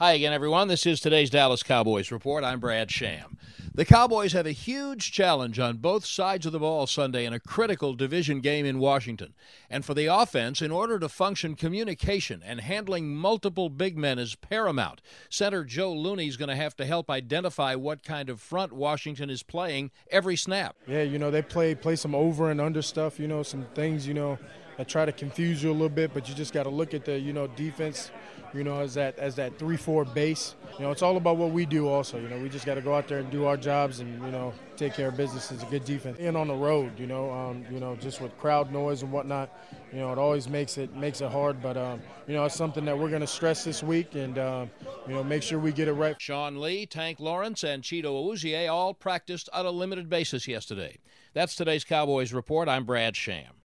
Hi again, everyone. This is today's Dallas Cowboys Report. I'm Brad Sham. The Cowboys have a huge challenge on both sides of the ball Sunday in a critical division game in Washington. And for the offense, in order to function, communication and handling multiple big men is paramount. Center Joe Looney is going to have to help identify what kind of front Washington is playing every snap. Yeah, you know, they play play some over and under stuff, you know, some things, you know, that try to confuse you a little bit, but you just got to look at the, you know, defense you know, as that as that three four base. You know, it's all about what we do. Also, you know, we just got to go out there and do our jobs and you know take care of business as a good defense. And on the road, you know, um, you know, just with crowd noise and whatnot, you know, it always makes it makes it hard. But um, you know, it's something that we're going to stress this week and um, you know make sure we get it right. Sean Lee, Tank Lawrence, and Chido Awuzie all practiced on a limited basis yesterday. That's today's Cowboys report. I'm Brad Sham.